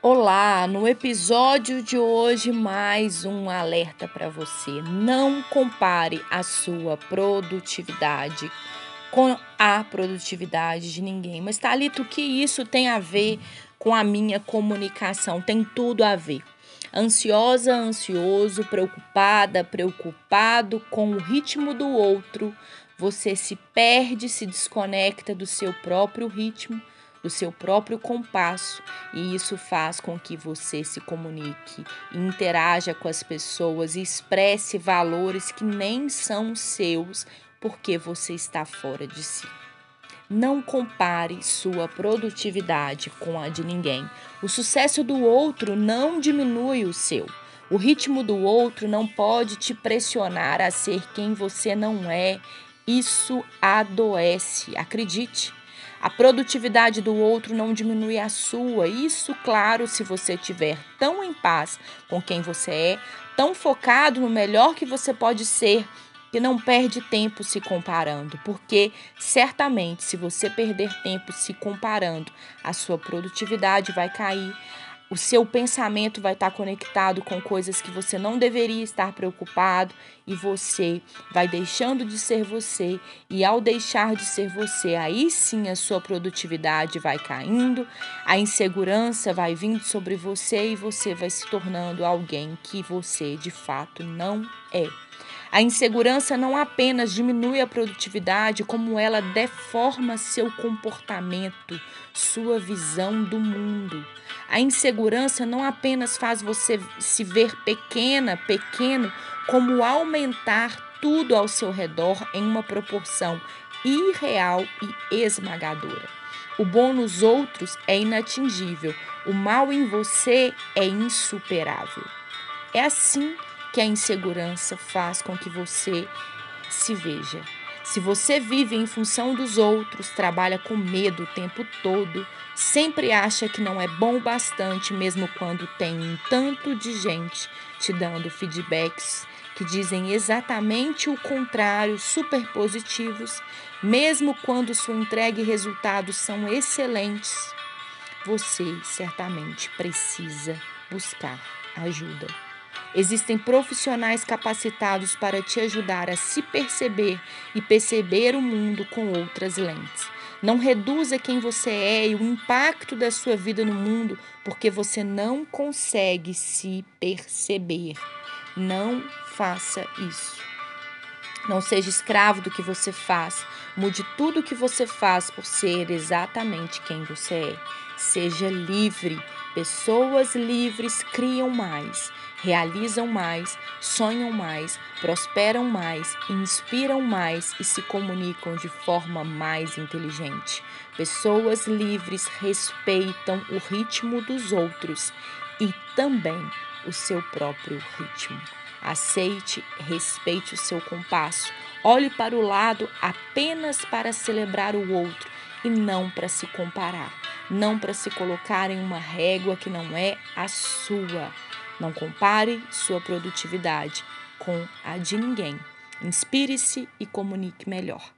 Olá, no episódio de hoje mais um alerta para você. Não compare a sua produtividade com a produtividade de ninguém. Mas Talito, o que isso tem a ver com a minha comunicação? Tem tudo a ver. Ansiosa, ansioso, preocupada, preocupado com o ritmo do outro, você se perde, se desconecta do seu próprio ritmo do seu próprio compasso, e isso faz com que você se comunique, interaja com as pessoas e expresse valores que nem são seus porque você está fora de si. Não compare sua produtividade com a de ninguém. O sucesso do outro não diminui o seu. O ritmo do outro não pode te pressionar a ser quem você não é. Isso adoece, acredite. A produtividade do outro não diminui a sua. Isso, claro, se você estiver tão em paz com quem você é, tão focado no melhor que você pode ser, que não perde tempo se comparando, porque certamente se você perder tempo se comparando, a sua produtividade vai cair, o seu pensamento vai estar conectado com coisas que você não deveria estar preocupado e você vai deixando de ser você e ao deixar de ser você, aí sim a sua produtividade vai caindo, a insegurança vai vindo sobre você e você vai se tornando alguém que você de fato não é. A insegurança não apenas diminui a produtividade, como ela deforma seu comportamento, sua visão do mundo. A insegurança não apenas faz você se ver pequena, pequeno, como aumentar tudo ao seu redor em uma proporção irreal e esmagadora. O bom nos outros é inatingível, o mal em você é insuperável. É assim que a insegurança faz com que você se veja. Se você vive em função dos outros, trabalha com medo o tempo todo, sempre acha que não é bom bastante, mesmo quando tem um tanto de gente te dando feedbacks que dizem exatamente o contrário, super positivos, mesmo quando sua entrega e resultados são excelentes, você certamente precisa buscar ajuda. Existem profissionais capacitados para te ajudar a se perceber e perceber o mundo com outras lentes. Não reduza quem você é e o impacto da sua vida no mundo porque você não consegue se perceber. Não faça isso. Não seja escravo do que você faz. Mude tudo o que você faz por ser exatamente quem você é. Seja livre. Pessoas livres criam mais realizam mais, sonham mais, prosperam mais, inspiram mais e se comunicam de forma mais inteligente. Pessoas livres respeitam o ritmo dos outros e também o seu próprio ritmo. Aceite, respeite o seu compasso. Olhe para o lado apenas para celebrar o outro e não para se comparar, não para se colocar em uma régua que não é a sua. Não compare sua produtividade com a de ninguém. Inspire-se e comunique melhor.